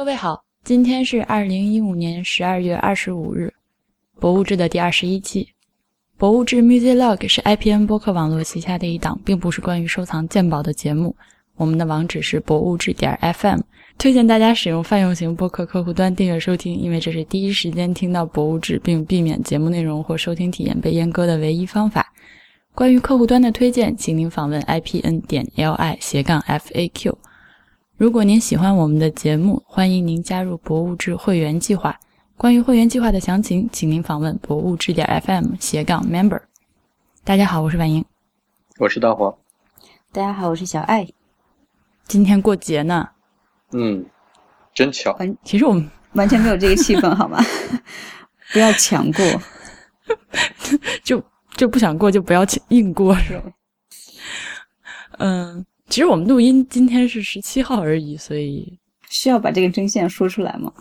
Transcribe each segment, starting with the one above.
各位好，今天是二零一五年十二月二十五日，博物志的第二十一期。博物志 Music Log 是 IPN 播客网络旗下的一档，并不是关于收藏鉴宝的节目。我们的网址是博物志点 FM，推荐大家使用泛用型播客客户端订阅收听，因为这是第一时间听到博物志，并避免节目内容或收听体验被阉割的唯一方法。关于客户端的推荐，请您访问 IPN 点 LI 斜杠 FAQ。如果您喜欢我们的节目，欢迎您加入博物志会员计划。关于会员计划的详情，请您访问博物志点 FM 斜杠 Member。大家好，我是婉莹，我是大黄。大家好，我是小爱。今天过节呢，嗯，真巧。完，其实我们完全没有这个气氛，好吗？不要强过，就就不想过就不要硬过，是吧？嗯。其实我们录音今天是十七号而已，所以需要把这个针线说出来吗？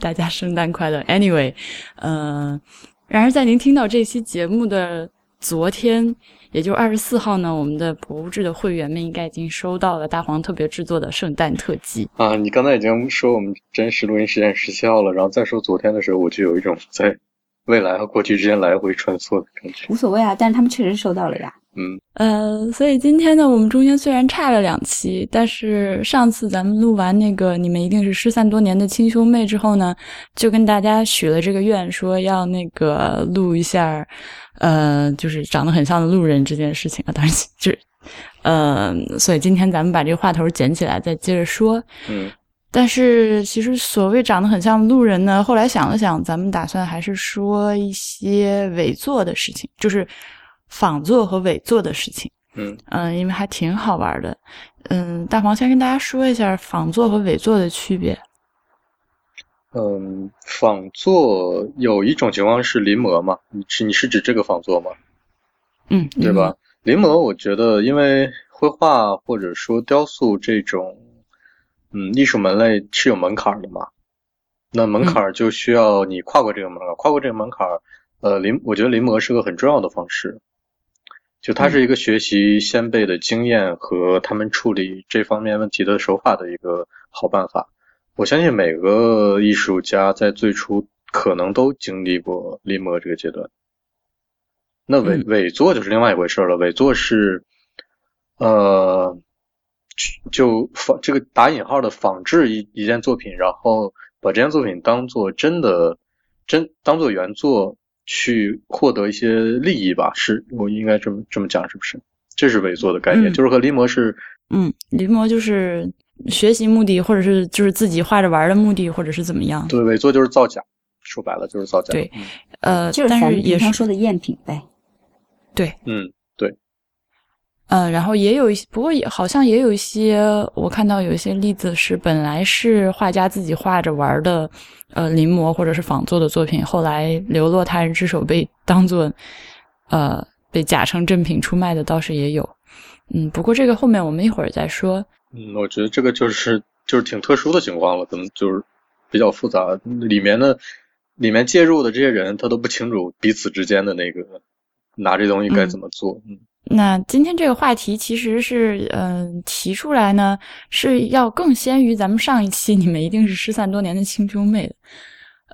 大家圣诞快乐！Anyway，呃，然而在您听到这期节目的昨天，也就二十四号呢，我们的博物志的会员们应该已经收到了大黄特别制作的圣诞特辑啊！你刚才已经说我们真实录音时间十七号了，然后再说昨天的时候，我就有一种在未来和过去之间来回穿梭的感觉。无所谓啊，但是他们确实收到了呀。嗯，呃，所以今天呢，我们中间虽然差了两期，但是上次咱们录完那个你们一定是失散多年的亲兄妹之后呢，就跟大家许了这个愿，说要那个录一下，呃，就是长得很像的路人这件事情啊。当然，就是，呃，所以今天咱们把这个话头捡起来，再接着说。嗯，但是其实所谓长得很像路人呢，后来想了想，咱们打算还是说一些伪作的事情，就是。仿作和伪作的事情，嗯嗯，因为还挺好玩的，嗯，大黄先跟大家说一下仿作和伪作的区别。嗯，仿作有一种情况是临摹嘛？你是你是指这个仿作吗？嗯，对吧？临摹，我觉得因为绘画或者说雕塑这种，嗯，艺术门类是有门槛的嘛，那门槛就需要你跨过这个门槛，跨过这个门槛，呃，临，我觉得临摹是个很重要的方式。就它是一个学习先辈的经验和他们处理这方面问题的手法的一个好办法。我相信每个艺术家在最初可能都经历过临摹这个阶段。那伪伪作就是另外一回事了。伪作是，呃，就仿这个打引号的仿制一一件作品，然后把这件作品当做真的真当做原作。去获得一些利益吧，是我应该这么这么讲，是不是？这是伪作的概念，就是和临摹是，嗯，临摹就是学习目的，或者是就是自己画着玩的目的，或者是怎么样？对，伪作就是造假，说白了就是造假。对，呃，就是咱们平常说的赝品呗。对，嗯，对。嗯，然后也有一些，不过也好像也有一些，我看到有一些例子是本来是画家自己画着玩的，呃，临摹或者是仿作的作品，后来流落他人之手被当做，呃，被假称正品出卖的倒是也有。嗯，不过这个后面我们一会儿再说。嗯，我觉得这个就是就是挺特殊的情况了，可能就是比较复杂，里面的里面介入的这些人他都不清楚彼此之间的那个拿这东西该怎么做。嗯。那今天这个话题其实是，嗯，提出来呢是要更先于咱们上一期，你们一定是失散多年的亲兄妹的。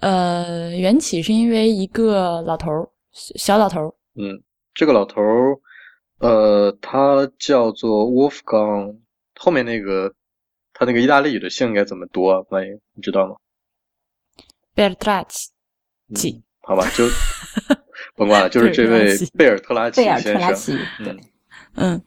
呃，缘起是因为一个老头儿，小老头儿。嗯，这个老头儿，呃，他叫做 Wolfgang，后面那个他那个意大利语的姓应该怎么读啊？万一你知道吗？Bertracci，好吧，就。甭管了，就是这位贝尔特拉奇先生，嗯嗯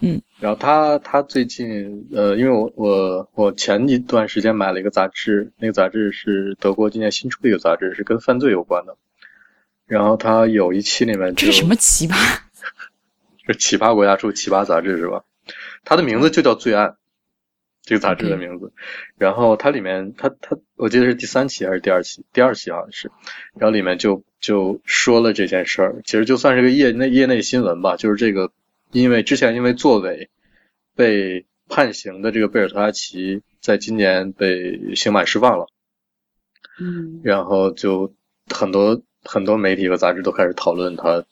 嗯。然后他他最近呃，因为我我我前一段时间买了一个杂志，那个杂志是德国今年新出的一个杂志，是跟犯罪有关的。然后他有一期里面这是什么奇葩？是奇葩国家出奇葩杂志是吧？它的名字就叫《罪案》。这个杂志的名字，然后它里面，它它，我记得是第三期还是第二期？第二期好像是，然后里面就就说了这件事儿。其实就算是个业内业内新闻吧，就是这个，因为之前因为作伪被判刑的这个贝尔特拉奇，在今年被刑满释放了。嗯，然后就很多很多媒体和杂志都开始讨论他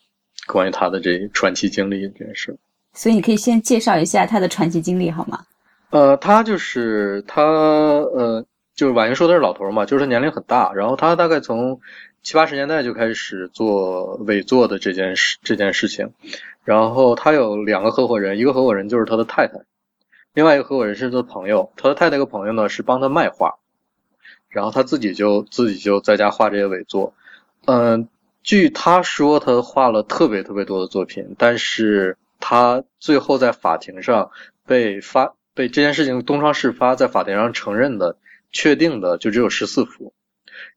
关于他的这传奇经历这件事。所以你可以先介绍一下他的传奇经历好吗？呃，他就是他呃，就是婉莹说的是老头嘛，就是他年龄很大，然后他大概从七八十年代就开始做伪作的这件事这件事情，然后他有两个合伙人，一个合伙人就是他的太太，另外一个合伙人是他的朋友，他的太太和朋友呢是帮他卖画，然后他自己就自己就在家画这些伪作，嗯，据他说他画了特别特别多的作品，但是他最后在法庭上被发。被这件事情东窗事发，在法庭上承认的、确定的就只有十四幅，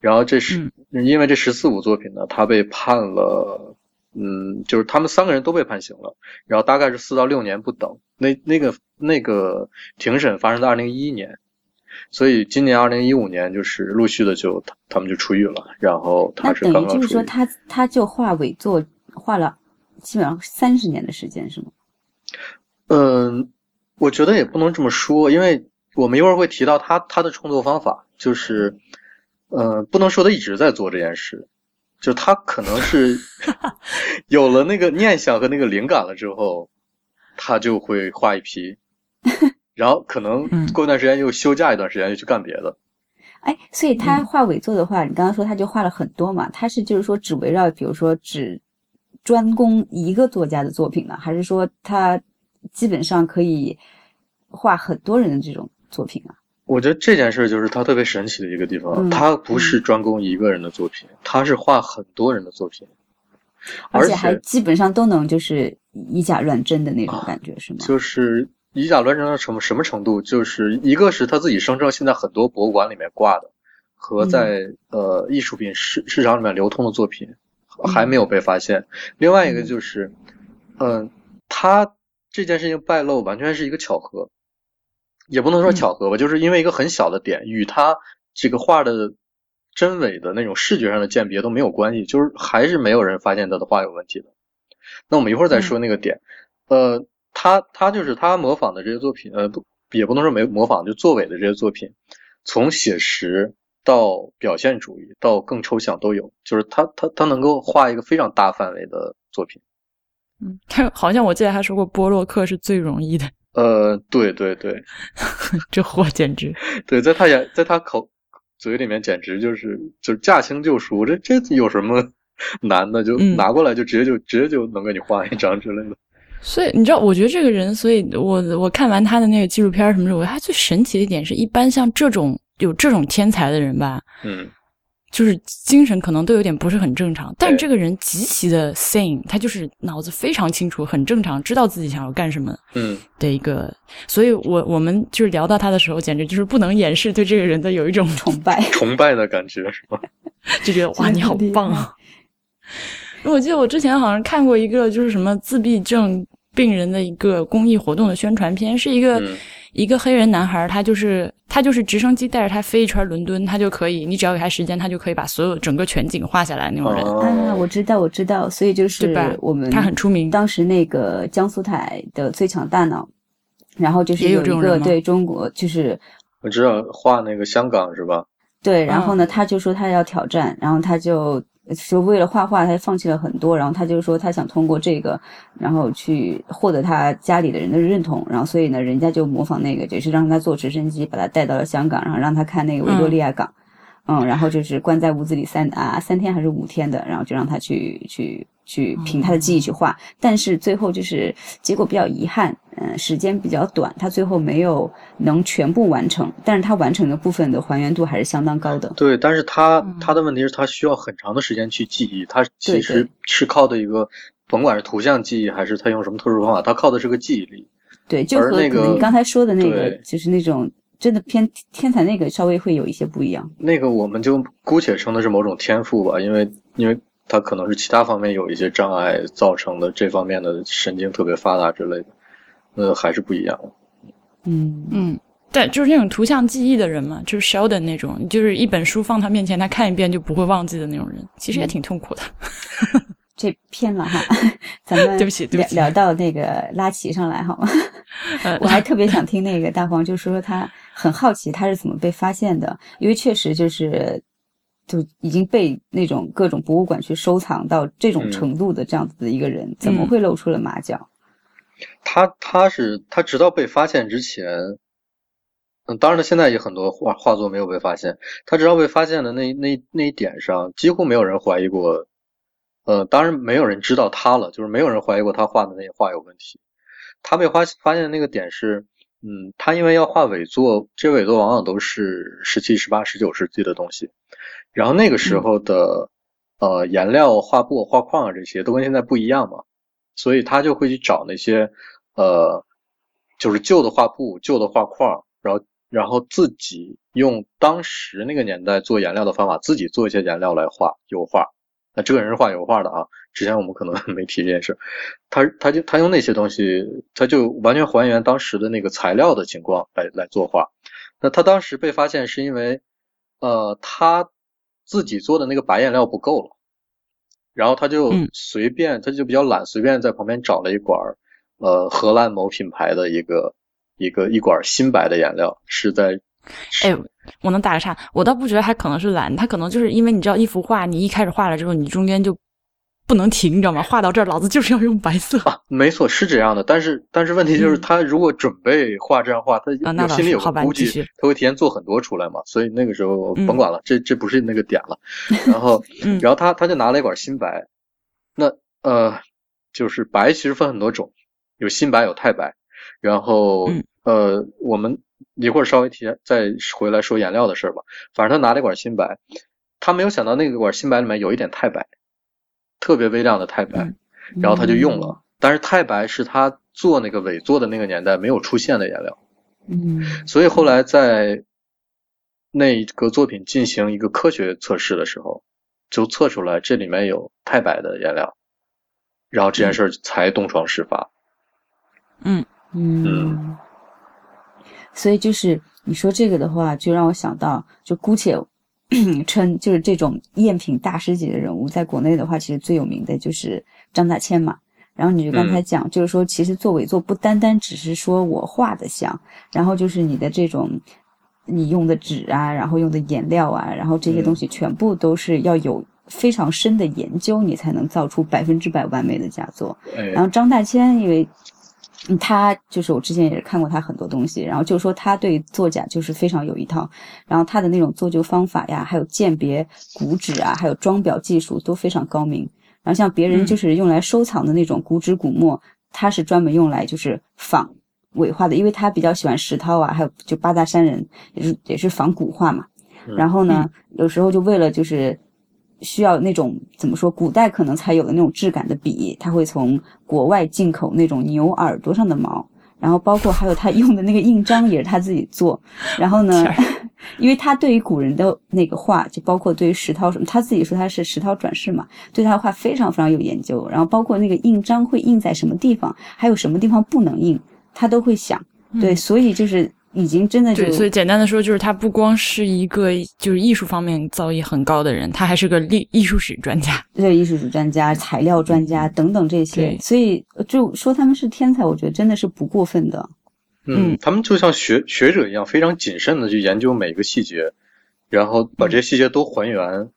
然后这是因为这十四幅作品呢，他被判了，嗯，就是他们三个人都被判刑了，然后大概是四到六年不等。那那个那个庭审发生在二零一一年，所以今年二零一五年就是陆续的就他他们就出狱了，然后他是刚刚出狱。就是说他他就画伪作画了基本上三十年的时间是吗？嗯。我觉得也不能这么说，因为我们一会儿会提到他他的创作方法，就是，呃，不能说他一直在做这件事，就他可能是 有了那个念想和那个灵感了之后，他就会画一批，然后可能过一段时间又休假一段时间，又去干别的。哎，所以他画伪作的话，你刚刚说他就画了很多嘛？他是就是说只围绕，比如说只专攻一个作家的作品呢，还是说他？基本上可以画很多人的这种作品啊。我觉得这件事就是他特别神奇的一个地方，他不是专攻一个人的作品，他是画很多人的作品，而且还基本上都能就是以假乱真的那种感觉，是吗？就是以假乱真到什么什么程度？就是一个是他自己声称现在很多博物馆里面挂的和在呃艺术品市市场里面流通的作品还没有被发现，另外一个就是嗯他。这件事情败露完全是一个巧合，也不能说巧合吧，就是因为一个很小的点，与他这个画的真伪的那种视觉上的鉴别都没有关系，就是还是没有人发现他的画有问题的。那我们一会儿再说那个点。呃，他他就是他模仿的这些作品，呃，不也不能说没模仿，就作伪的这些作品，从写实到表现主义到更抽象都有，就是他他他能够画一个非常大范围的作品。嗯，他好像我记得他说过波洛克是最容易的。呃，对对对，这货简直，对，在他眼，在他口嘴里面简直就是就是驾轻就熟，这这有什么难的？就拿过来就直接就直接就能给你画一张之类的。所以你知道，我觉得这个人，所以我我看完他的那个纪录片什么的，我他最神奇的一点是一般像这种有这种天才的人吧，嗯。就是精神可能都有点不是很正常，但这个人极其的 sane，他就是脑子非常清楚，很正常，知道自己想要干什么，嗯，的一个，所以我我们就是聊到他的时候，简直就是不能掩饰对这个人的有一种崇拜，崇拜的感觉是吧？就觉得哇，你好棒啊！我记得我之前好像看过一个就是什么自闭症病人的一个公益活动的宣传片，是一个。一个黑人男孩，他就是他就是直升机带着他飞一圈伦敦，他就可以，你只要给他时间，他就可以把所有整个全景画下来那种人。啊，我知道，我知道，所以就是我们他很出名。当时那个江苏台的最强大脑，然后就是有一个对中国就是我知道画那个香港是吧？对，然后呢，他就说他要挑战，然后他就。说为了画画，他放弃了很多，然后他就说他想通过这个，然后去获得他家里的人的认同，然后所以呢，人家就模仿那个，就是让他坐直升机把他带到了香港，然后让他看那个维多利亚港，嗯，然后就是关在屋子里三啊三天还是五天的，然后就让他去去。去凭他的记忆去画，但是最后就是结果比较遗憾，嗯，时间比较短，他最后没有能全部完成，但是他完成的部分的还原度还是相当高的。对，但是他他的问题是，他需要很长的时间去记忆，他其实是靠的一个，甭管是图像记忆还是他用什么特殊方法，他靠的是个记忆力。对，就和你刚才说的那个，就是那种真的偏天才那个稍微会有一些不一样。那个我们就姑且称的是某种天赋吧，因为因为。他可能是其他方面有一些障碍造成的，这方面的神经特别发达之类的，那还是不一样。嗯嗯，对，就是那种图像记忆的人嘛，就是 Sheldon 那种，就是一本书放他面前，他看一遍就不会忘记的那种人，其实也挺痛苦的。这偏了哈，咱们对不起，对不起，聊到那个拉齐上来好吗？我还特别想听那个大黄，就说说他很好奇他是怎么被发现的，因为确实就是。就已经被那种各种博物馆去收藏到这种程度的这样子的一个人，怎么会露出了马脚？他他是他直到被发现之前，嗯，当然了，现在也很多画画作没有被发现。他直到被发现的那那那一点上，几乎没有人怀疑过。呃，当然没有人知道他了，就是没有人怀疑过他画的那些画有问题。他被发发现的那个点是，嗯，他因为要画伪作，这伪作往往都是十七、十八、十九世纪的东西，然后那个时候的呃颜料、画布、画框啊这些都跟现在不一样嘛，所以他就会去找那些呃就是旧的画布、旧的画框，然后然后自己用当时那个年代做颜料的方法，自己做一些颜料来画油画。那这个人是画油画的啊，之前我们可能 没提这件事。他他就他用那些东西，他就完全还原当时的那个材料的情况来来作画。那他当时被发现是因为，呃，他自己做的那个白颜料不够了，然后他就随便，他就比较懒，随便在旁边找了一管，呃，荷兰某品牌的一个一个一管新白的颜料，是在。哎，我能打个岔，我倒不觉得他可能是懒，他可能就是因为你知道一幅画，你一开始画了之后，你中间就不能停，你知道吗？画到这儿，老子就是要用白色。没错，是这样的。但是，但是问题就是，他如果准备画这样画，他有心里有个估计，他会提前做很多出来嘛。所以那个时候甭管了，这这不是那个点了。然后，然后他他就拿了一管新白，那呃，就是白其实分很多种，有新白，有太白。然后呃，我们。一会儿稍微提再回来说颜料的事吧。反正他拿了一管新白，他没有想到那个管新白里面有一点太白，特别微量的太白，然后他就用了。但是太白是他做那个伪作的那个年代没有出现的颜料，嗯，所以后来在那个作品进行一个科学测试的时候，就测出来这里面有太白的颜料，然后这件事才东窗事发。嗯嗯。所以就是你说这个的话，就让我想到，就姑且 称就是这种赝品大师级的人物，在国内的话，其实最有名的就是张大千嘛。然后你就刚才讲，就是说，其实做伪作不单单只是说我画的像，然后就是你的这种你用的纸啊，然后用的颜料啊，然后这些东西全部都是要有非常深的研究，你才能造出百分之百完美的佳作。然后张大千因为。他就是我之前也是看过他很多东西，然后就说他对作假就是非常有一套，然后他的那种做旧方法呀，还有鉴别古纸啊，还有装裱技术都非常高明。然后像别人就是用来收藏的那种古纸古墨，他是专门用来就是仿伪画的，因为他比较喜欢石涛啊，还有就八大山人也是也是仿古画嘛。然后呢，有时候就为了就是。需要那种怎么说，古代可能才有的那种质感的笔，他会从国外进口那种牛耳朵上的毛，然后包括还有他用的那个印章也是他自己做。然后呢，因为他对于古人的那个画，就包括对于石涛什么，他自己说他是石涛转世嘛，对他的画非常非常有研究。然后包括那个印章会印在什么地方，还有什么地方不能印，他都会想。对，所以就是。已经真的对，所以简单的说，就是他不光是一个就是艺术方面造诣很高的人，他还是个艺艺术史专家，对，艺术史专家、材料专家等等这些。所以就说他们是天才，我觉得真的是不过分的。嗯，他们就像学学者一样，非常谨慎的去研究每一个细节，然后把这些细节都还原，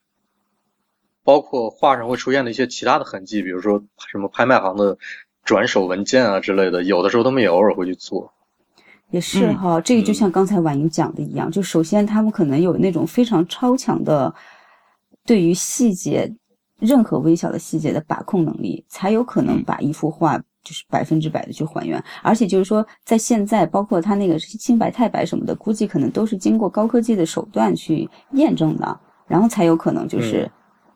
包括画上会出现的一些其他的痕迹，比如说什么拍卖行的转手文件啊之类的，有的时候他们也偶尔会去做。也是哈，这个就像刚才婉莹讲的一样，就首先他们可能有那种非常超强的对于细节任何微小的细节的把控能力，才有可能把一幅画就是百分之百的去还原。而且就是说，在现在，包括他那个清白太白什么的，估计可能都是经过高科技的手段去验证的，然后才有可能就是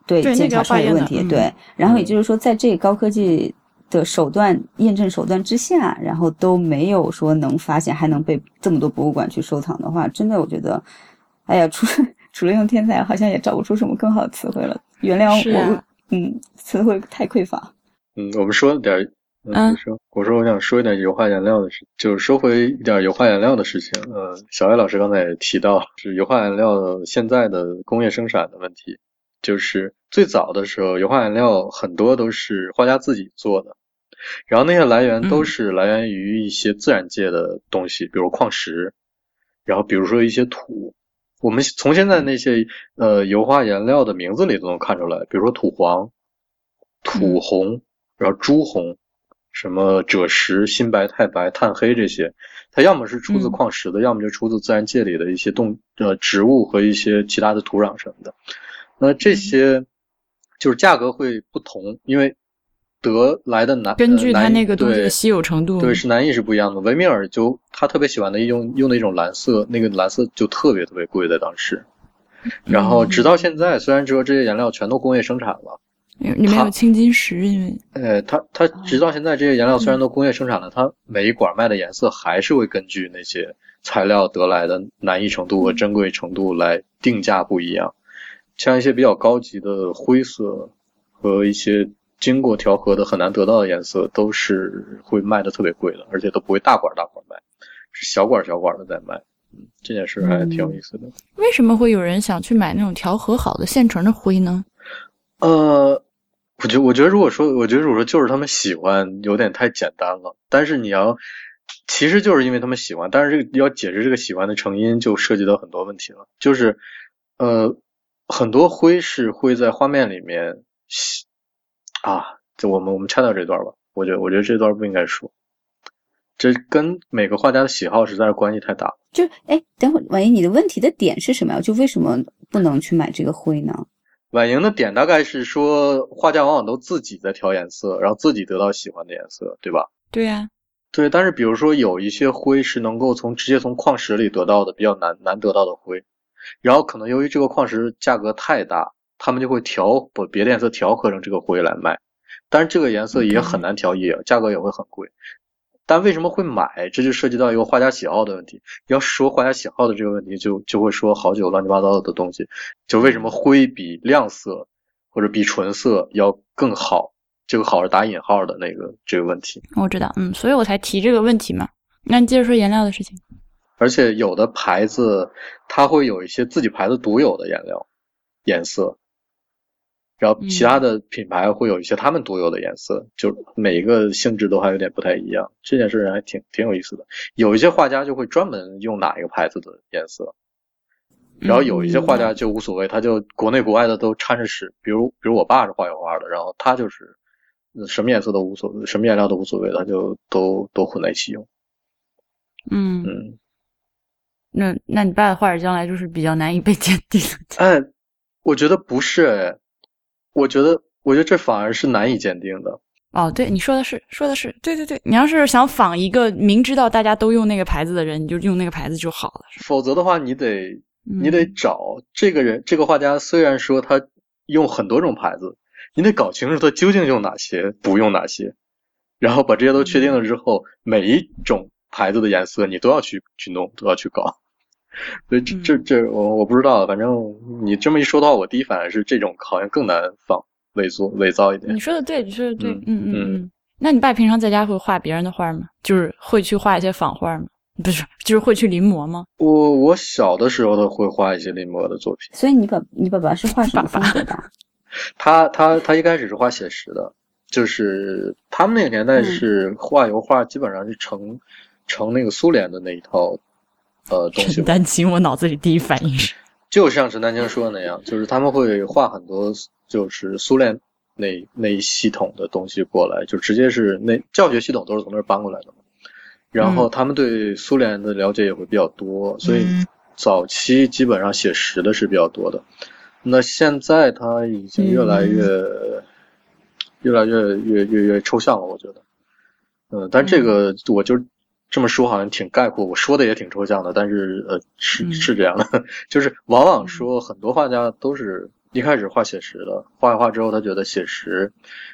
对检查出来问题。对，然后也就是说，在这高科技。的手段验证手段之下，然后都没有说能发现，还能被这么多博物馆去收藏的话，真的我觉得，哎呀，除 除了用天才，好像也找不出什么更好的词汇了。原谅我，嗯，词汇太匮乏。嗯，我们说点，嗯，说我说我想说一点油画颜料的事，就是说回一点油画颜料的事情。呃，小艾老师刚才也提到，是油画颜料现在的工业生产的问题，就是最早的时候，油画颜料很多都是画家自己做的。然后那些来源都是来源于一些自然界的东西，比如矿石，然后比如说一些土。我们从现在那些呃油画颜料的名字里都能看出来，比如说土黄、土红，然后朱红，什么赭石、新白、太白、炭黑这些，它要么是出自矿石的，要么就出自自然界里的一些动呃植物和一些其他的土壤什么的。那这些就是价格会不同，因为得来的难根据它它那个东西的稀有程度，对，是难易是不一样的。维米尔就他特别喜欢的用用的一种蓝色，那个蓝色就特别特别贵，在当时。然后直到现在，虽然说这些颜料全都工业生产了，里面有青金石，因为呃，它它直到现在这些颜料虽然都工业生产了，它每一管卖的颜色还是会根据那些材料得来的难易程度和珍贵程度来定价不一样。像一些比较高级的灰色和一些经过调和的很难得到的颜色，都是会卖的特别贵的，而且都不会大管大管卖，是小管小管的在卖。嗯，这件事还挺有意思的。为什么会有人想去买那种调和好的现成的灰呢？呃，我觉我觉得如果说，我觉得如果说就是他们喜欢，有点太简单了。但是你要，其实就是因为他们喜欢，但是这个要解释这个喜欢的成因，就涉及到很多问题了。就是呃，很多灰是会在画面里面啊，就我们我们拆掉这段吧。我觉得我觉得这段不应该说。这跟每个画家的喜好实在是关系太大。就哎，等会儿婉莹，你的问题的点是什么呀？就为什么不能去买这个灰呢？婉莹的点大概是说，画家往往都自己在调颜色，然后自己得到喜欢的颜色，对吧？对呀、对，但是比如说有一些灰是能够从直接从矿石里得到的，比较难难得到的灰，然后可能由于这个矿石价格太大，他们就会调把别的颜色调和成这个灰来卖，但是这个颜色也很难调，也价格也会很贵。但为什么会买？这就涉及到一个画家喜好的问题。要说画家喜好的这个问题，就就会说好久乱七八糟的东西。就为什么灰比亮色或者比纯色要更好？这个好是打引号的那个这个问题。我知道，嗯，所以我才提这个问题嘛。那你接着说颜料的事情。而且有的牌子它会有一些自己牌子独有的颜料颜色，然后其他的品牌会有一些他们独有的颜色，就每一个性质都还有点不太一样。这件事还挺挺有意思的。有一些画家就会专门用哪一个牌子的颜色，然后有一些画家就无所谓，他就国内国外的都掺着使。比如比如我爸是画油画的，然后他就是什么颜色都无所谓，什么颜料都无所谓，他就都都混在一起用。嗯，嗯。那那你爸的画将来就是比较难以被 鉴定。哎，我觉得不是哎，我觉得我觉得这反而是难以鉴定的。哦，对，你说的是，说的是，对对对。你要是想仿一个明知道大家都用那个牌子的人，你就用那个牌子就好了。否则的话，你得嗯你得找这个人，这个画家虽然说他用很多种牌子，你得搞清楚他究竟用哪些，不用哪些，然后把这些都确定了之后，每一种牌子的颜色你都要去去弄，都要去搞。所以这这这我我不知道，反正你这么一说的话，我第一反应是这种好像更难仿伪作伪造一点你。说的对，你说的对，嗯嗯嗯。那你爸平常在家会画别人的画吗？就是会去画一些仿画吗？不是，就是会去临摹吗？我我小的时候都会画一些临摹的作品。所以你爸你爸爸是画什么风格的啊？他他他一开始是画写实的，就是他们那个年代是画油画，基本上是成成那个苏联的那一套呃东西陈，丹青，我脑子里第一反应是，就像陈丹青说的那样，就是他们会画很多就是苏联那那一系统的东西过来，就直接是那教学系统都是从那儿搬过来的嘛。然后他们对苏联的了解也会比较多，所以早期基本上写实的是比较多的。那现在他已经越来越、越来越越越越抽象了，我觉得。嗯，但这个我就这么说好像挺概括，我说的也挺抽象的，但是呃是嗯是这样的，就是往往说很多画家都是一开始画写实的，画一画之后他觉得写实，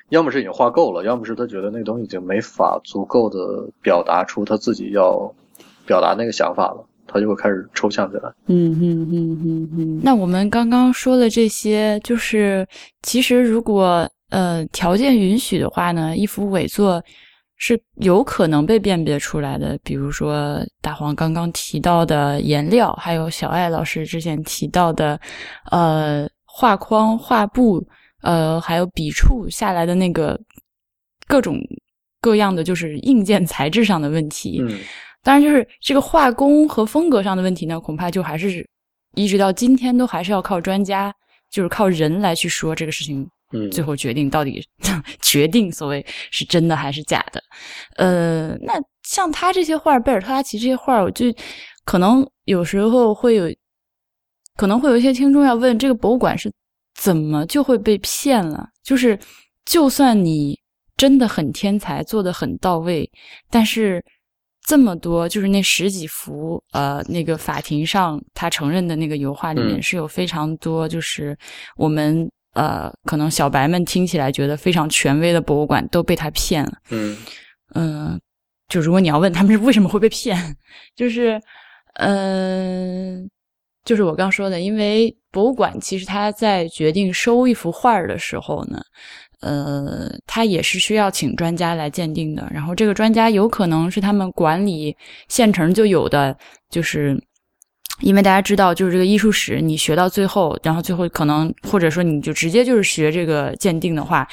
要么是已经画够了，要么是他觉得那个东西已经没法足够的表达出他自己要表达那个想法了，他就会开始抽象起来。嗯嗯嗯嗯嗯。那我们刚刚说的这些，就是其实如果呃条件允许的话呢，一幅伪作是有可能被辨别出来的。比如说大黄刚刚提到的颜料，还有小艾老师之前提到的呃画框、画布，呃还有笔触下来的那个各种各样的就是硬件材质上的问题。嗯当然，就是这个画工和风格上的问题呢，恐怕就还是一直到今天都还是要靠专家，就是靠人来去说这个事情嗯最后决定到底 决定所谓是真的还是假的。呃，那像他这些画儿，贝尔特拉奇这些画儿，我就可能有时候会有，可能会有一些听众要问，这个博物馆是怎么就会被骗了？就是就算你真的很天才，做的很到位，但是。这么多，就是那十几幅，呃，那个法庭上他承认的那个油画里面嗯是有非常多，就是我们呃，可能小白们听起来觉得非常权威的博物馆都被他骗了。嗯嗯、就如果你要问他们是为什么会被骗，就是，嗯、就是我刚说的，因为博物馆其实他在决定收一幅画儿的时候呢，呃，他也是需要请专家来鉴定的。然后这个专家有可能是他们管理县城就有的，就是因为大家知道，就是这个艺术史，你学到最后，然后最后可能或者说你就直接就是学这个鉴定的话，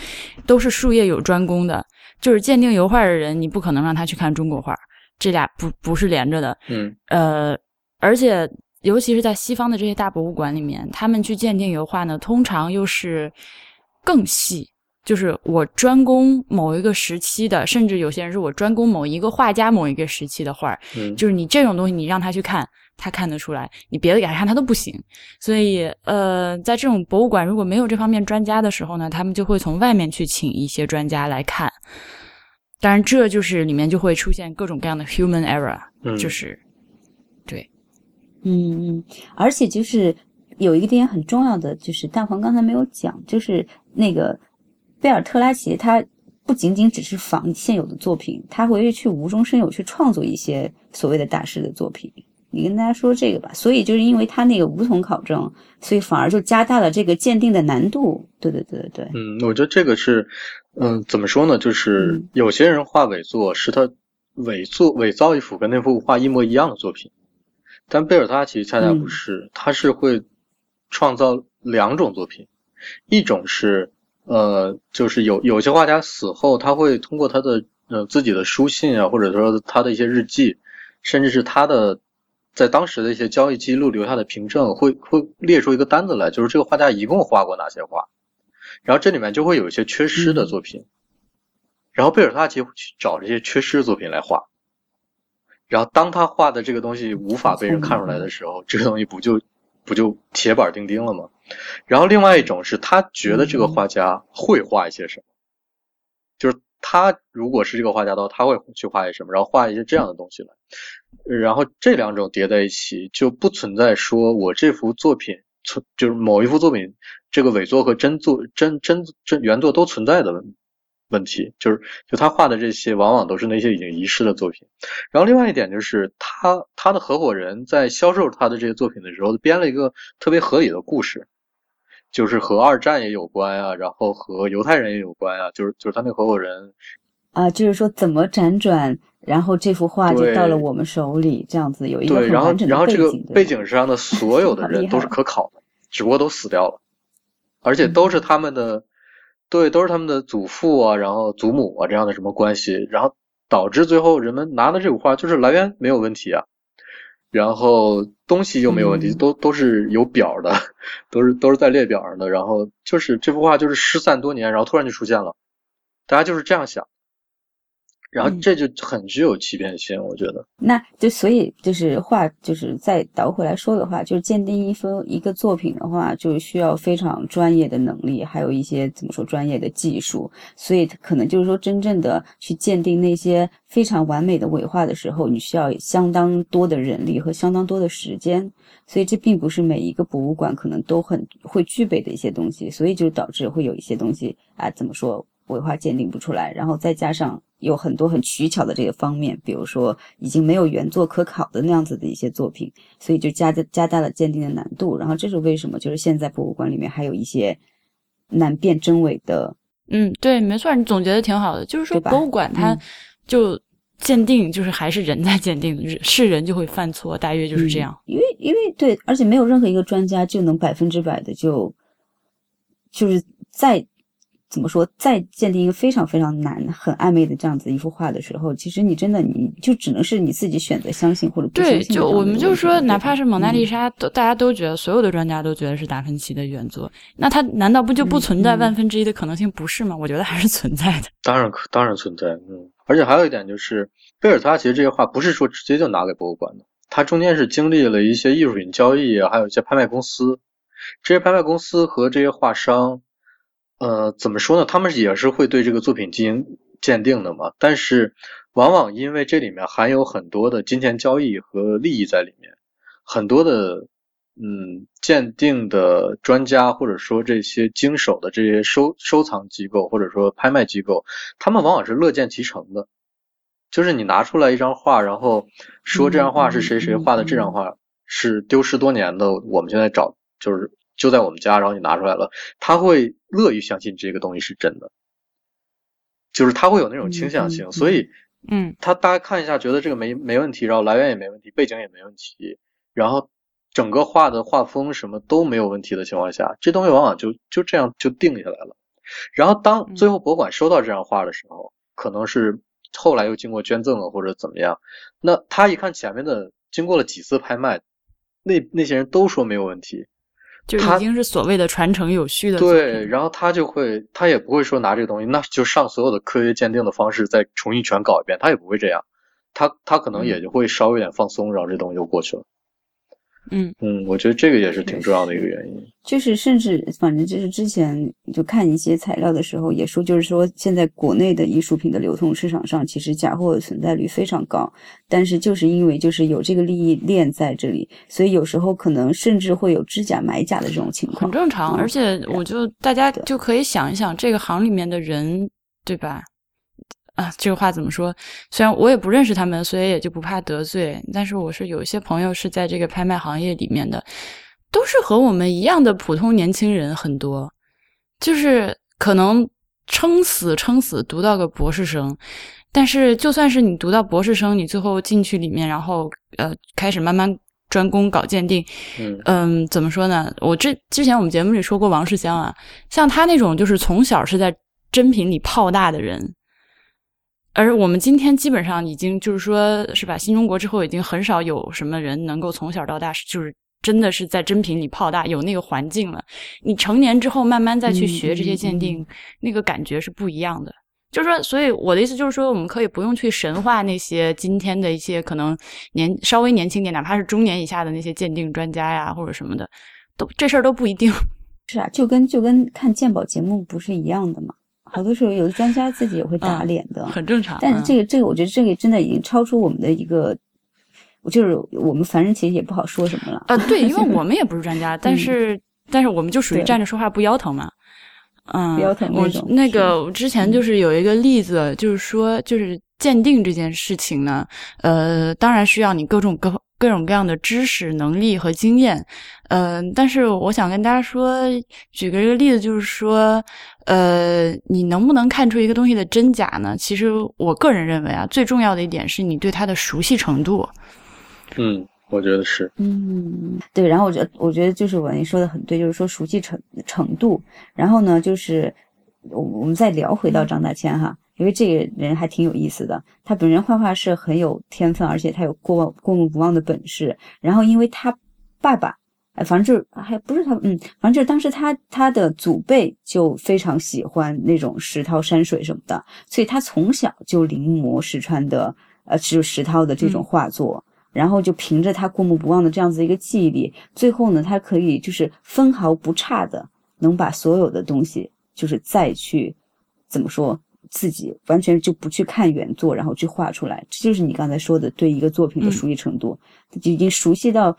都是术业有专攻的。就是鉴定油画的人，你不可能让他去看中国画，这俩不不是连着的。嗯呃，而且尤其是在西方的这些大博物馆里面，他们去鉴定油画呢，通常又是更细。就是我专攻某一个时期的，甚至有些人是我专攻某一个画家某一个时期的画儿，嗯就是你这种东西，你让他去看，他看得出来；你别的给他看，他都不行。所以，呃，在这种博物馆如果没有这方面专家的时候呢，他们就会从外面去请一些专家来看。当然，这就是里面就会出现各种各样的 human error，、嗯，就是对，嗯嗯，而且就是有一个点很重要的，就是蛋黄刚才没有讲，就是那个贝尔特拉奇他不仅仅只是仿现有的作品，他会去无中生有去创作一些所谓的大师的作品。你跟大家说这个吧，所以就是因为他那个无从考证，所以反而就加大了这个鉴定的难度。对对对对对，嗯，我觉得这个是，嗯，怎么说呢？就是嗯。有些人画伪作是他伪作伪造一幅跟那幅画一模一样的作品，但贝尔他其实恰恰不嗯。是，他是会创造两种作品，一种是呃，就是有有些画家死后，他会通过他的呃自己的书信啊，或者说他的一些日记，甚至是他的在当时的一些交易记录留下的凭证，会会列出一个单子来，就是这个画家一共画过哪些画。然后这里面就会有一些缺失的作品，然后贝尔特拉奇会去找这些缺失的作品来画，然后当他画的这个东西无法被人看出来的时候，这个东西不就不就铁板钉钉了吗？然后另外一种是他觉得这个画家会画一些什么，就是他如果是这个画家的话，他会去画一些什么，然后画一些这样的东西来，然后这两种叠在一起，就不存在说我这幅作品存就是某一幅作品这个伪作和真作真真真原作都存在的问问题，就是就他画的这些往往都是那些已经遗失的作品。然后另外一点就是他他的合伙人在销售他的这些作品的时候，编了一个特别合理的故事。就是和二战也有关啊，然后和犹太人也有关啊，就是就是他那个合伙人，啊，就是说怎么辗转，然后这幅画就到了我们手里，这样子有一个对，然后很完整然后这个背景上的所有的 人都是可考的，只不过都死掉了，而且都是他们的，对，都是他们的祖父啊，然后祖母啊这样的什么关系，然后导致最后人们拿的这幅画就是来源没有问题啊，然后东西又没有问题，嗯。都都是有表的，都是都是在列表上的，然后就是这幅画就是失散多年，然后突然就出现了，大家就是这样想，然后嗯这就很具有欺骗性，我觉得。那就所以就是话，就是再倒回来说的话，就是鉴定一幅一个作品的话，就需要非常专业的能力，还有一些怎么说专业的技术。所以可能就是说，真正的去鉴定那些非常完美的伪画的时候，你需要相当多的人力和相当多的时间。所以这并不是每一个博物馆可能都很会具备的一些东西，所以就导致会有一些东西啊，怎么说伪画鉴定不出来，然后再加上有很多很取巧的这个方面，比如说已经没有原作可考的那样子的一些作品，所以就加加加大了鉴定的难度。然后这是为什么？就是现在博物馆里面还有一些难辨真伪的，嗯，对，没错，你总结的挺好的。就是说，博物馆它嗯就鉴定，就是还是人在鉴定，是人就会犯错，大约就是这样。因为因为对，而且没有任何一个专家就能百分之百的就就是在怎么说，再鉴定一个非常非常难、很暧昧的这样子一幅画的时候，其实你真的你就只能是你自己选择相信或者不相信。对，就我们就说，哪怕是蒙娜丽莎，嗯、都大家都觉得，所有的专家都觉得是达芬奇的原作，那他难道不就不存在万分之一的可能性？不是吗？我觉得还是存在的。当然，当然存在。嗯，而且还有一点就是，贝尔塔其实这些画不是说直接就拿给博物馆的，它中间是经历了一些艺术品交易啊，还有一些拍卖公司，这些拍卖公司和这些画商。呃，怎么说呢？他们也是会对这个作品进行鉴定的嘛，但是往往因为这里面含有很多的金钱交易和利益在里面，很多的嗯鉴定的专家或者说这些经手的这些收收藏机构或者说拍卖机构，他们往往是乐见其成的，就是你拿出来一张画，然后说这张画是谁谁画的，这张画是丢失多年的，我们现在找就是。就在我们家，然后你拿出来了，他会乐于相信这个东西是真的，就是他会有那种倾向性，所以，嗯，他大家看一下，觉得这个没没问题，然后来源也没问题，背景也没问题，然后整个画的画风什么都没有问题的情况下，这东西往往就就这样就定下来了。然后当最后博物馆收到这张画的时候，可能是后来又经过捐赠了或者怎么样，那他一看前面的，经过了几次拍卖，那那些人都说没有问题。就已经是所谓的传承有序的对，然后他就会，他也不会说拿这个东西，那就上所有的科学鉴定的方式再重新全搞一遍，他也不会这样，他他可能也就会稍微有点放松，然后这东西就过去了。嗯嗯，我觉得这个也是挺重要的一个原因。就是甚至反正就是之前就看一些材料的时候也说，就是说现在国内的艺术品的流通市场上，其实假货的存在率非常高，但是就是因为就是有这个利益链在这里，所以有时候可能甚至会有知假买假的这种情况，很正常。嗯、而且我就大家就可以想一想，这个行里面的人，对吧？啊，这个话怎么说？虽然我也不认识他们，所以也就不怕得罪。但是我是有一些朋友是在这个拍卖行业里面的，都是和我们一样的普通年轻人，很多就是可能撑死撑死读到个博士生。但是就算是你读到博士生，你最后进去里面，然后呃开始慢慢专攻搞鉴定，嗯嗯，怎么说呢？我之之前我们节目里说过王世襄啊，像他那种就是从小是在珍品里泡大的人。而我们今天基本上已经就是说，是吧？新中国之后已经很少有什么人能够从小到大，就是真的是在珍品里泡大，有那个环境了。你成年之后慢慢再去学这些鉴定，那个感觉是不一样的。就是说，所以我的意思就是说，我们可以不用去神化那些今天的一些可能年稍微年轻点，哪怕是中年以下的那些鉴定专家呀，或者什么的，都这事儿都不一定。是啊，就跟就跟看鉴宝节目不是一样的嘛。好多时候，有的专家自己也会打脸的，嗯、很正常。但是这个，这个，我觉得这个真的已经超出我们的一个，我就是我们凡人其实也不好说什么了。呃，对，因为我们也不是专家，但是，但是我们就属于站着说话不腰疼嘛。嗯，不腰疼我那个之前就是有一个例子，嗯、就是说，就是鉴定这件事情呢，呃，当然需要你各种各各种各样的知识、能力和经验。嗯、呃，但是我想跟大家说，举个这个例子，就是说，呃，你能不能看出一个东西的真假呢？其实我个人认为啊，最重要的一点是你对它的熟悉程度。嗯，我觉得是。嗯，对。然后我觉得，我觉得就是我你说的很对，就是说熟悉程程度。然后呢，就是我我们再聊回到张大千哈，因为这个人还挺有意思的。他本人画画是很有天分，而且他有过过目不忘的本事。然后因为他爸爸。哎，反正就是还不是他，嗯，反正就是当时他他的祖辈就非常喜欢那种石涛山水什么的，所以他从小就临摹石川的，呃，就是石涛的这种画作，嗯、然后就凭着他过目不忘的这样子一个记忆力，最后呢，他可以就是分毫不差的能把所有的东西，就是再去怎么说，自己完全就不去看原作，然后去画出来，这就是你刚才说的对一个作品的熟悉程度，嗯、就已经熟悉到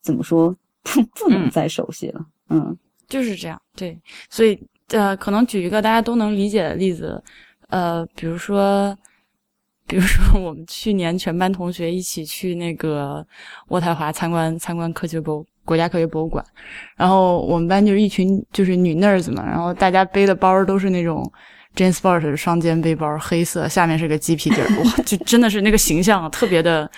怎么说？不不能再熟悉了，嗯，嗯就是这样，对，所以呃，可能举一个大家都能理解的例子，呃，比如说，比如说我们去年全班同学一起去那个渥太华参观参观科学博国家科学博物馆，然后我们班就是一群就是女 nerds 嘛，然后大家背的包都是那种 Jane Sport 的双肩背包，黑色，下面是个鸡皮底儿，哇，就真的是那个形象特别的。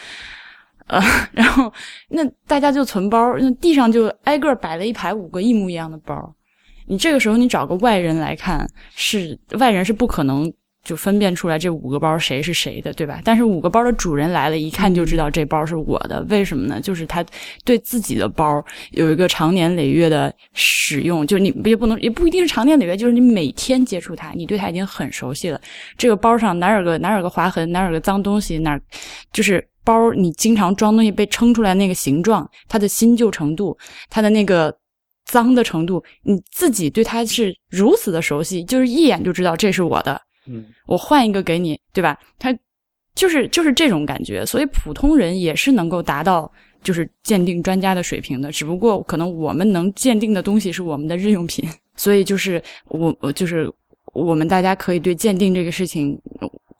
呃，然后那大家就存包，那地上就挨个摆了一排五个一模一样的包，你这个时候你找个外人来看，是外人是不可能就分辨出来这五个包谁是谁的，对吧？但是五个包的主人来了，一看就知道这包是我的。为什么呢？就是他对自己的包有一个长年累月的使用，就是你也不能也不一定是长年累月，就是你每天接触它，你对它已经很熟悉了。这个包上哪有个哪有个划痕，哪有个脏东西，哪就是包你经常装东西被撑出来那个形状，它的新旧程度，它的那个。脏的程度，你自己对它是如此的熟悉，就是一眼就知道这是我的。嗯，我换一个给你，对吧？他就是就是这种感觉，所以普通人也是能够达到就是鉴定专家的水平的，只不过可能我们能鉴定的东西是我们的日用品，所以就是我我就是我们大家可以对鉴定这个事情。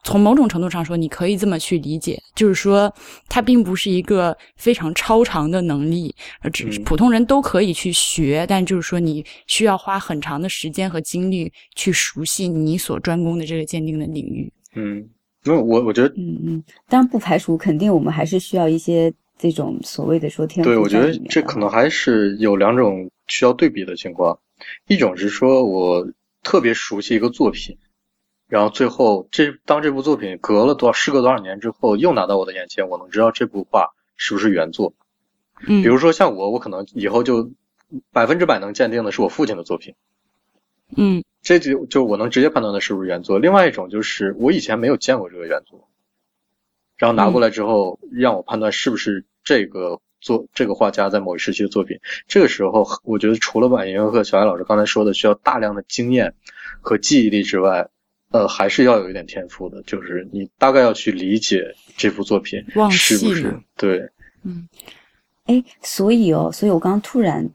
从某种程度上说，你可以这么去理解，就是说，它并不是一个非常超长的能力，而只是普通人都可以去学，但就是说，你需要花很长的时间和精力去熟悉你所专攻的这个鉴定的领域。嗯，那我我觉得，嗯嗯，当然不排除，肯定我们还是需要一些这种所谓的说天赋。对，我觉得这可能还是有两种需要对比的情况，一种是说我特别熟悉一个作品。然后最后，这当这部作品隔了多少，时隔多少年之后，又拿到我的眼前，我能知道这部画是不是原作。嗯，比如说像我，我可能以后就百分之百能鉴定的是我父亲的作品。嗯，这就就我能直接判断的是不是原作。另外一种就是我以前没有见过这个原作，然后拿过来之后让我判断是不是这个作这个画家在某一时期的作品。这个时候，我觉得除了马云和小艾老师刚才说的需要大量的经验和记忆力之外，呃，还是要有一点天赋的，就是你大概要去理解这部作品是不是对，嗯，哎，所以哦，所以我刚刚突然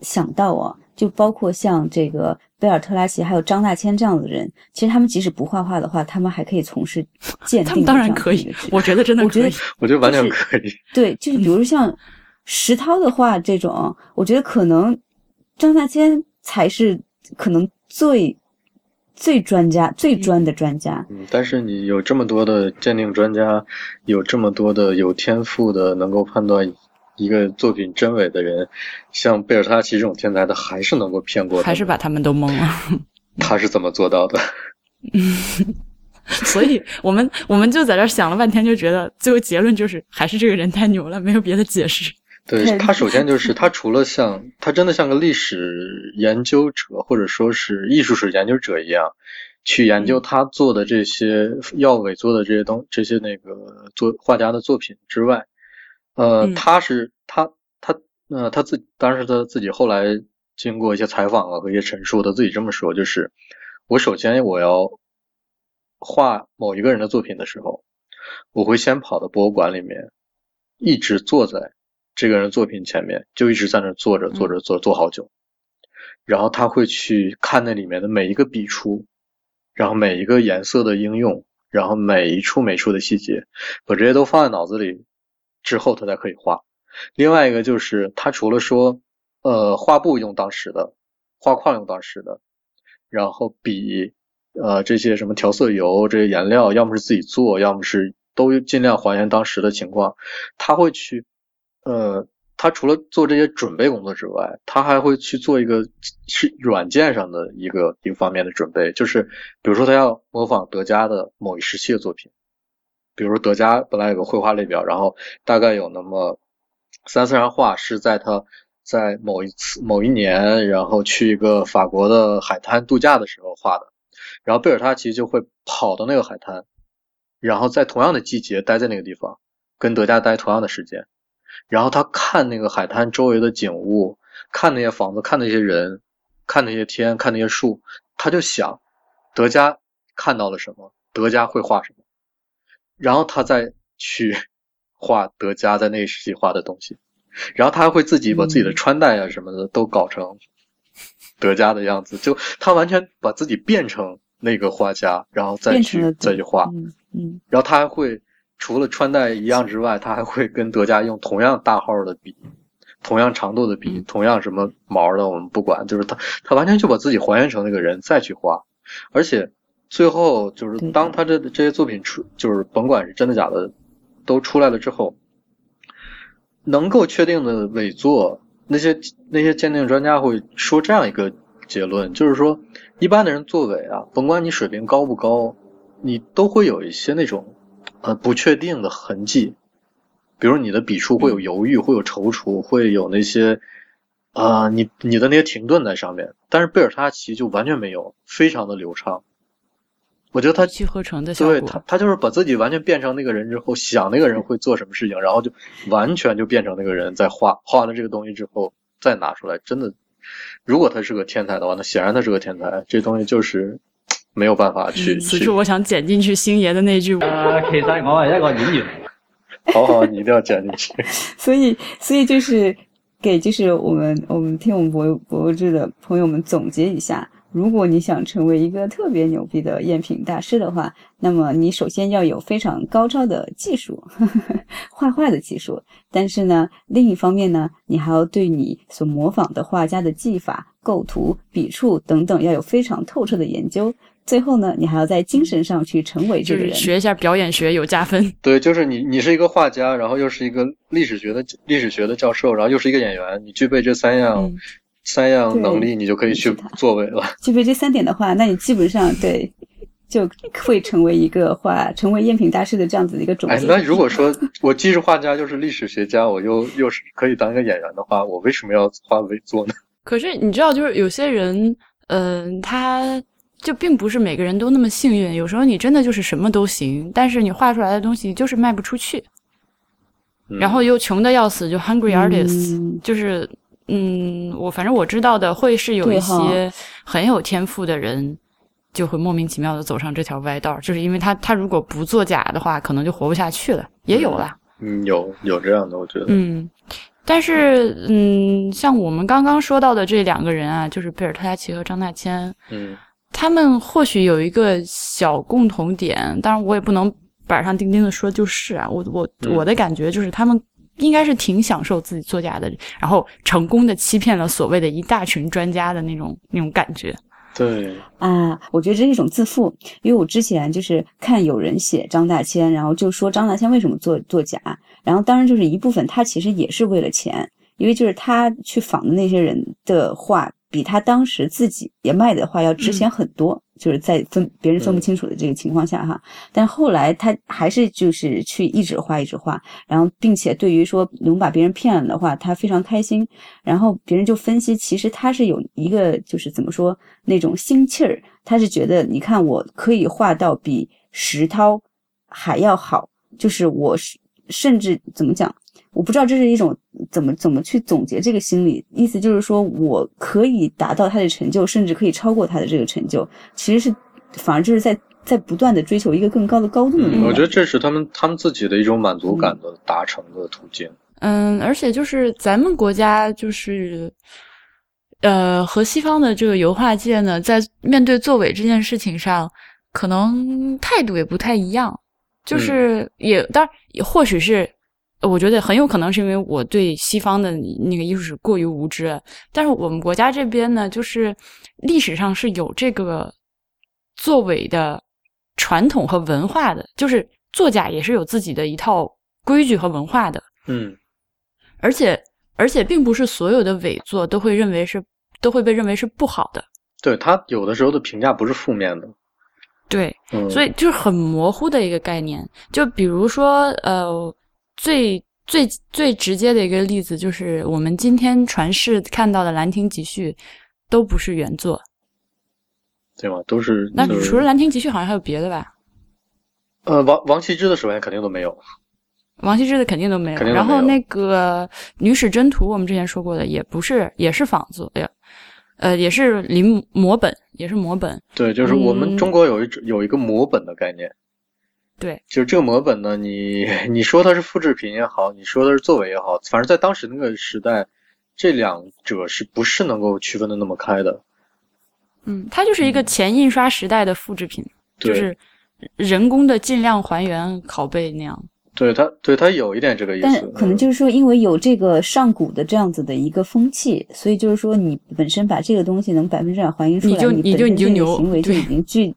想到啊，就包括像这个贝尔特拉奇还有张大千这样的人，其实他们即使不画画的话，他们还可以从事 鉴定。他们当然可以，我觉得真的，我觉得我觉得完全可以。对，就是比如像石涛的画这种，我觉得可能张大千才是可能最。最专家、最专的专家。嗯，但是你有这么多的鉴定专家，有这么多的有天赋的能够判断一个作品真伪的人，像贝尔塔奇这种天才，他还是能够骗过，还是把他们都蒙了。他是怎么做到的？所以我们我们就在这想了半天，就觉得最后结论就是还是这个人太牛了，没有别的解释。对他，首先就是他除了像他真的像个历史研究者或者说是艺术史研究者一样，去研究他做的这些要伪作的这些东这些那个作画家的作品之外，呃，他是他他呃他自当然是他自己后来经过一些采访啊和一些陈述，他自己这么说，就是我首先我要画某一个人的作品的时候，我会先跑到博物馆里面，一直坐在。这个人作品前面就一直在那坐着坐着坐坐好久，然后他会去看那里面的每一个笔触，然后每一个颜色的应用，然后每一处每处的细节，把这些都放在脑子里之后，他才可以画。另外一个就是他除了说，呃，画布用当时的，画框用当时的，然后笔，呃，这些什么调色油这些颜料，要么是自己做，要么是都尽量还原当时的情况，他会去。呃，他除了做这些准备工作之外，他还会去做一个是软件上的一个一个方面的准备，就是比如说他要模仿德加的某一时期的作品，比如说德加本来有个绘画列表，然后大概有那么三四张画是在他在某一次某一年，然后去一个法国的海滩度假的时候画的，然后贝尔塔奇就会跑到那个海滩，然后在同样的季节待在那个地方，跟德加待同样的时间。然后他看那个海滩周围的景物，看那些房子，看那些人，看那些天，看那些树，他就想，德加看到了什么，德加会画什么，然后他再去 画德加在那个时期画的东西，然后他还会自己把自己的穿戴啊什么的都搞成德加的样子，就他完全把自己变成那个画家，然后再去再去画，嗯，然后他还会。除了穿戴一样之外，他还会跟德加用同样大号的笔，同样长度的笔，同样什么毛的，我们不管，就是他，他完全就把自己还原成那个人再去画，而且最后就是当他这这些作品出，就是甭管是真的假的，都出来了之后，能够确定的伪作，那些那些鉴定专家会说这样一个结论，就是说，一般的人作伪啊，甭管你水平高不高，你都会有一些那种呃不确定的痕迹，比如你的笔触会有犹豫，会有踌躇，会有那些啊，你你的那些停顿在上面。但是贝尔塔奇就完全没有，非常的流畅。我觉得他气合成的效果，对他他就是把自己完全变成那个人之后，想那个人会做什么事情，然后就完全就变成那个人在画，画完了这个东西之后再拿出来，真的。如果他是个天才的话，那显然他是个天才。这东西就是没有办法去。此处我想剪进去星爷的那句。呃，其实我是一个演员。好好，你一定要剪进去。所以，所以就是给就是我们我们听我们博博志的朋友们总结一下：如果你想成为一个特别牛逼的赝品大师的话，那么你首先要有非常高超的技术，画画的技术。但是呢，另一方面呢，你还要对你所模仿的画家的技法、构图、笔触等等要有非常透彻的研究。最后呢，你还要在精神上去成为这个人，学一下表演学有加分。对，就是你，你是一个画家，然后又是一个历史学的历史学的教授，然后又是一个演员，你具备这三样三样能力，你就可以去作为了。具备这三点的话，那你基本上对就会成为一个画，成为赝品大师的这样子的一个种。哎，那如果说我既是画家又是历史学家，我又又是可以当一个演员的话，我为什么要画伪作呢？可是你知道，就是有些人，嗯，他。就并不是每个人都那么幸运，有时候你真的就是什么都行，但是你画出来的东西就是卖不出去，然后又穷的要死，就 hungry artists，就是嗯，我反正我知道的会是有一些很有天赋的人，就会莫名其妙的走上这条歪道，就是因为他他如果不作假的话，可能就活不下去了，也有了，嗯，有有这样的，我觉得，嗯，但是嗯，像我们刚刚说到的这两个人啊，就是贝尔特拉奇和张大千，嗯。他们或许有一个小共同点，当然我也不能板上钉钉的说就是啊，我我我的感觉就是他们应该是挺享受自己作假的，然后成功的欺骗了所谓的一大群专家的那种那种感觉。对啊，我觉得这是一种自负，因为我之前就是看有人写张大千，然后就说张大千为什么作作假，然后当然就是一部分他其实也是为了钱，因为就是他去仿的那些人的画。比他当时自己也卖的话要值钱很多，就是在分别人分不清楚的这个情况下哈。但后来他还是就是去一直画一直画，然后并且对于说能把别人骗了的话，他非常开心。然后别人就分析，其实他是有一个就是怎么说那种心气儿，他是觉得你看我可以画到比石涛还要好，就是我是甚至怎么讲。我不知道这是一种怎么怎么去总结这个心理，意思就是说我可以达到他的成就，甚至可以超过他的这个成就，其实是反而就是在在不断的追求一个更高的高度。我觉得这是他们他们自己的一种满足感的达成的途径。嗯，而且就是咱们国家就是，呃，和西方的这个油画界呢，在面对作伪这件事情上，可能态度也不太一样，就是也当然也或许是。我觉得很有可能是因为我对西方的那个艺术史过于无知，但是我们国家这边呢，就是历史上是有这个作伪的传统和文化的，就是作假也是有自己的一套规矩和文化的。嗯，而且而且并不是所有的伪作都会认为是都会被认为是不好的。对他有的时候的评价不是负面的。对，所以就是很模糊的一个概念。就比如说，呃。最最最直接的一个例子就是，我们今天传世看到的《兰亭集序》都不是原作，对吗？都是那除了《兰亭集序》，好像还有别的吧？呃，王王羲之的手边肯定都没有，王羲之的肯定都没有。然后那个《女史箴图》，我们之前说过的，也不是，也是仿作呀，呃，也是临摹本，也是摹本。对，就是我们中国有一有一个摹本的概念。对，就是这个模本呢，你 你说它是复制品也好，你说它是作为也好，反正在当时那个时代，这两者是不是能够区分的那么开的？嗯，它就是一个前印刷时代的复制品，就是人工的尽量还原拷贝那样。对它，对它有一点这个意思。但可能就是说，因为有这个上古的这样子的一个风气，所以就是说，你本身把这个东西能百分之百还原出来，你就你就你就牛，行为就已经具。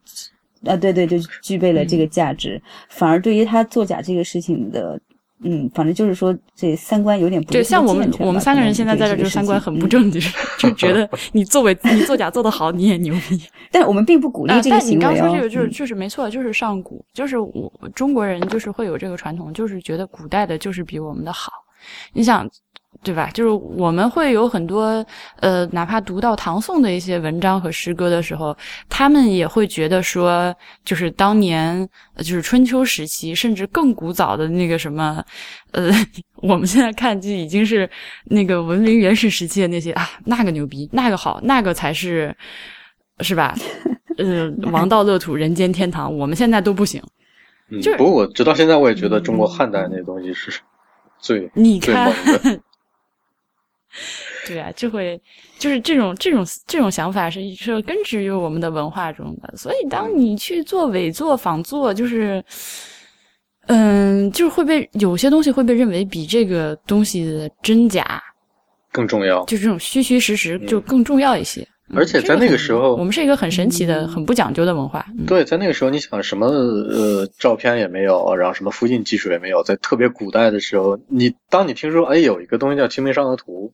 啊，对对，就具备了这个价值，反而对于他作假这个事情的嗯，反正就是说这三观有点不对，像我们我们三个人现在在这就三观很不正直，就觉得 你作为你作假做得好，你也牛逼。但我们并不鼓励啊，这个但你行为哦。刚说这个就是嗯就是没错，就是上古，就是我中国人就是会有这个传统，就是觉得古代的就是比我们的好。你想，对吧？就是我们会有很多呃，哪怕读到唐宋的一些文章和诗歌的时候，他们也会觉得说，就是当年呃就是春秋时期，甚至更古早的那个什么，呃，我们现在看就已经是那个文明原始时期的那些啊，那个牛逼，那个好，那个才是，是吧？呃，王道乐土，人间天堂，我们现在都不行。嗯就是，不过我直到现在我也觉得中国汉代那东西是最你最猛看，的。对啊，就会就是这种这种这种想法是是根植于我们的文化中的。所以，当你去做伪作、仿作，就是，嗯，就是会被有些东西会被认为比这个东西的真假，更重要。就这种虚虚实实就更重要一些。嗯而且在那个时候我们是一个很神奇的、很不讲究的文化。嗯对，在那个时候，你想什么呃照片也没有，然后什么复印技术也没有，在特别古代的时候，你当你听说哎有一个东西叫《清明上河图》，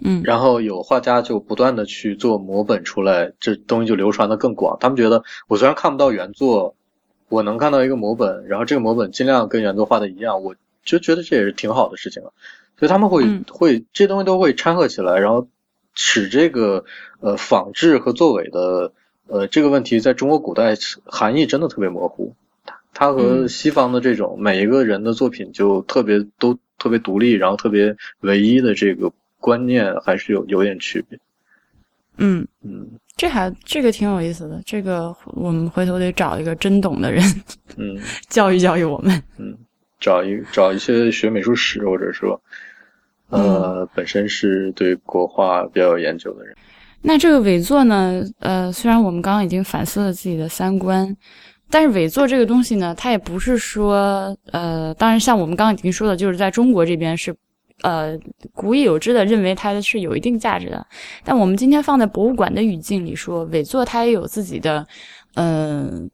嗯然后有画家就不断的去做摹本出来，这东西就流传的更广。他们觉得我虽然看不到原作，我能看到一个摹本，然后这个摹本尽量跟原作画的一样，我就觉得这也是挺好的事情了。所以他们会、嗯会这些东西都会掺和起来，然后使这个呃仿制和作伪的呃这个问题在中国古代含义真的特别模糊。它它和嗯西方的这种每一个人的作品就特别都特别独立，然后特别唯一的这个观念还是有有点区别。嗯，嗯这还这个挺有意思的。这个我们回头得找一个真懂的人嗯 教育教育我们。嗯，找一找一些学美术史或者说呃、本身是对国画比较有研究的人。那这个伪作呢？呃，虽然我们刚刚已经反思了自己的三观，但是伪作这个东西呢，它也不是说，呃，当然像我们刚刚已经说的，就是在中国这边是，呃，古已有之的认为它是有一定价值的。但我们今天放在博物馆的语境里说，伪作它也有自己的，嗯、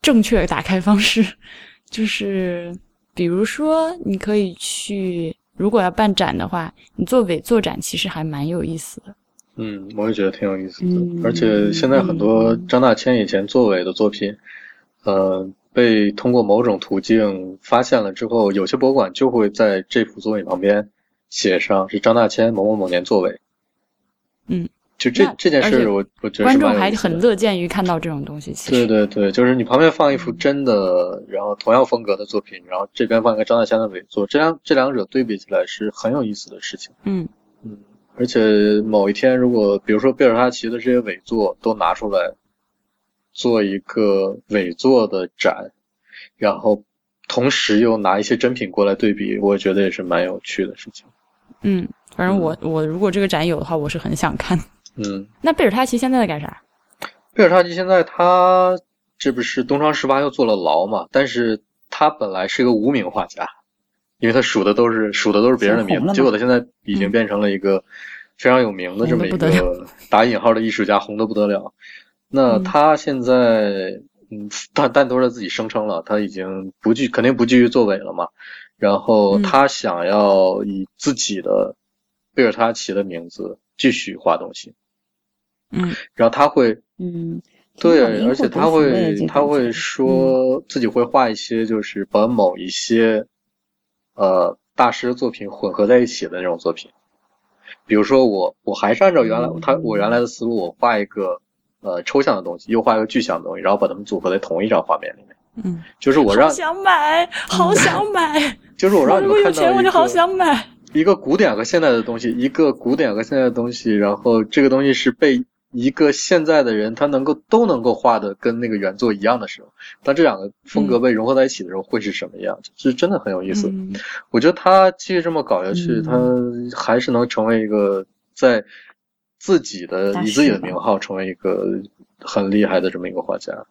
正确打开方式，就是比如说你可以去，如果要办展的话，你做伪作展其实还蛮有意思的。嗯，我也觉得挺有意思的，嗯而且现在很多张大千以前作伪的作品，呃，被通过某种途径发现了之后，有些博物馆就会在这幅作品旁边写上是张大千某某某年作伪。嗯，就这这件事我，我觉得观众还很乐见于看到这种东西。其对实，对对，就是你旁边放一幅真的，然后同样风格的作品，然后这边放一个张大千的伪作，这两这两者对比起来是很有意思的事情。嗯嗯，而且某一天，如果比如说贝尔哈奇的这些伪作都拿出来做一个伪作的展，然后同时又拿一些真品过来对比，我觉得也是蛮有趣的事情。嗯，反正我我如果这个展有的话，我是很想看。嗯，那贝尔塔奇现在在干啥？贝尔塔奇现在他这不是东窗事发又坐了牢嘛？但是他本来是一个无名画家，因为他数的都是数的都是别人的名结果他现在已经变成了一个非常有名的这么一个打引号的艺术家，红的不得了。那嗯他现在，嗯，但但都是自己声称了，他已经不继肯定不继续作伪了嘛。然后嗯他想要以自己的贝尔塔奇的名字继续画东西，嗯然后他会嗯，对，而且他会他会说自己会画一些，就是把某一些呃大师的作品混合在一起的那种作品。比如说我我还是按照原来嗯他我原来的思路，我画一个呃抽象的东西，又画一个具象的东西，然后把它们组合在同一张画面里面。嗯，就是我让好想买，好想买。就是我让我你如果有钱，们看到一我就好想买。一个古典和现代的东西，一个古典和现代的东西，然后这个东西是被一个现在的人他能够都能够画的跟那个原作一样的时候，当这两个风格被融合在一起的时候，会是什么样？是真的很有意思。嗯。我觉得他继续这么搞下去，嗯。他还是能成为一个在自己的以自己的名号成为一个很厉害的这么一个画家。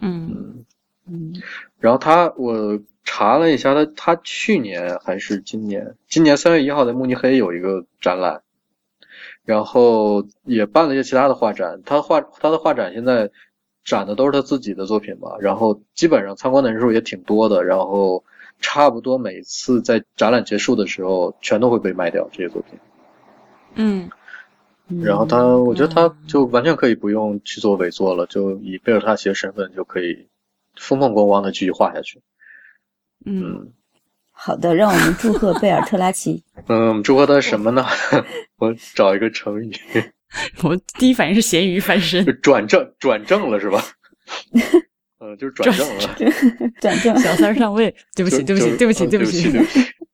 嗯。嗯，嗯。然后他我查了一下，他他去年还是今年，今年三月一号在慕尼黑有一个展览，然后也办了一些其他的画展。他画他的画展现在展的都是他自己的作品吧，然后基本上参观的人数也挺多的，然后差不多每次在展览结束的时候，全都会被卖掉这些作品。嗯，然后他，我觉得他就完全可以不用去做伪作了，就以贝尔塔奇的身份就可以风风光光的继续画下去。嗯，好的，让我们祝贺贝尔特拉奇。嗯，祝贺他什么呢？我找一个成语。我第一反应是咸鱼翻身，转正转正了是吧？嗯，就是转正了，转正，小三上位。对不起，对不起，对不起，对不起。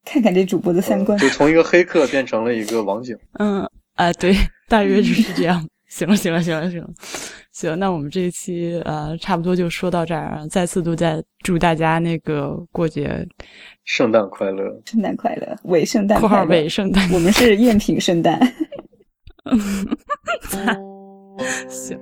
看看这主播的三观，就从一个黑客变成了一个网警。嗯，啊，对，大约就是这样。行了，行了，行了，行了，行。那我们这一期呃，差不多就说到这儿。再次都在祝大家那个过节圣诞快乐，圣诞快乐，伪圣诞，括号伪圣诞，我们是赝品圣诞。行，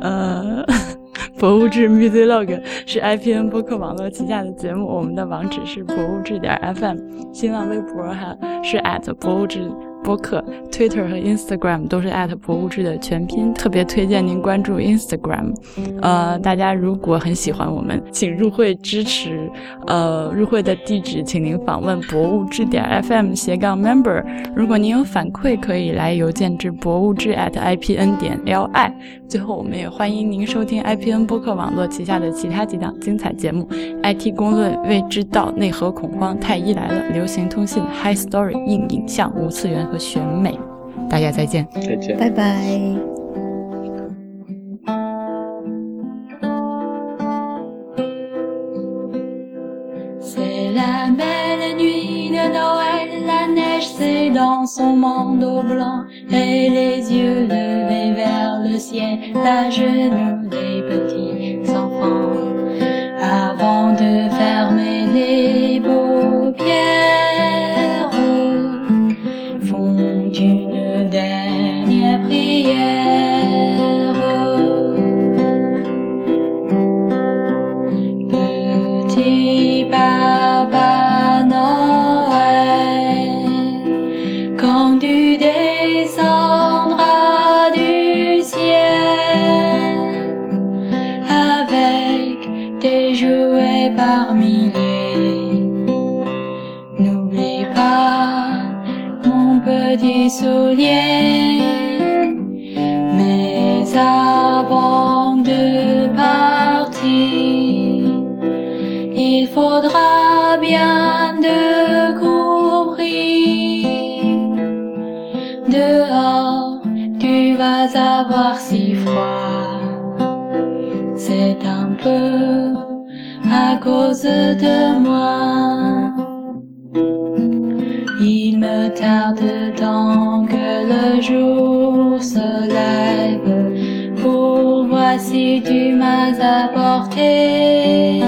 呃，博物志 Music Log 是 IPN 播客网络旗下的节目，我们的网址是博物志点 FM，新浪微博哈是 at 博物志。播客、Twitter 和 Instagram 都是博物志的全拼，特别推荐您关注 Instagram。呃，大家如果很喜欢我们，请入会支持。呃，入会的地址，请您访问博物志点 FM 斜杠 member。如果您有反馈，可以来邮件至博物志 at ipn 点 li。最后，我们也欢迎您收听 IPN 播客网络旗下的其他几档精彩节目：IT 公论、未知道、内核恐慌、太医来了、流行通信、High Story、硬影像、无次元和选美。大家再见，再见，拜拜。c'est dans son manteau blanc et les yeux levés vers le ciel, à genoux des petits enfants, avant de fermer les Mais avant de partir, il faudra bien de couvrir. Dehors, tu vas avoir si froid. C'est un peu à cause de moi. Jour se lève. Pour voir si tu m'as apporté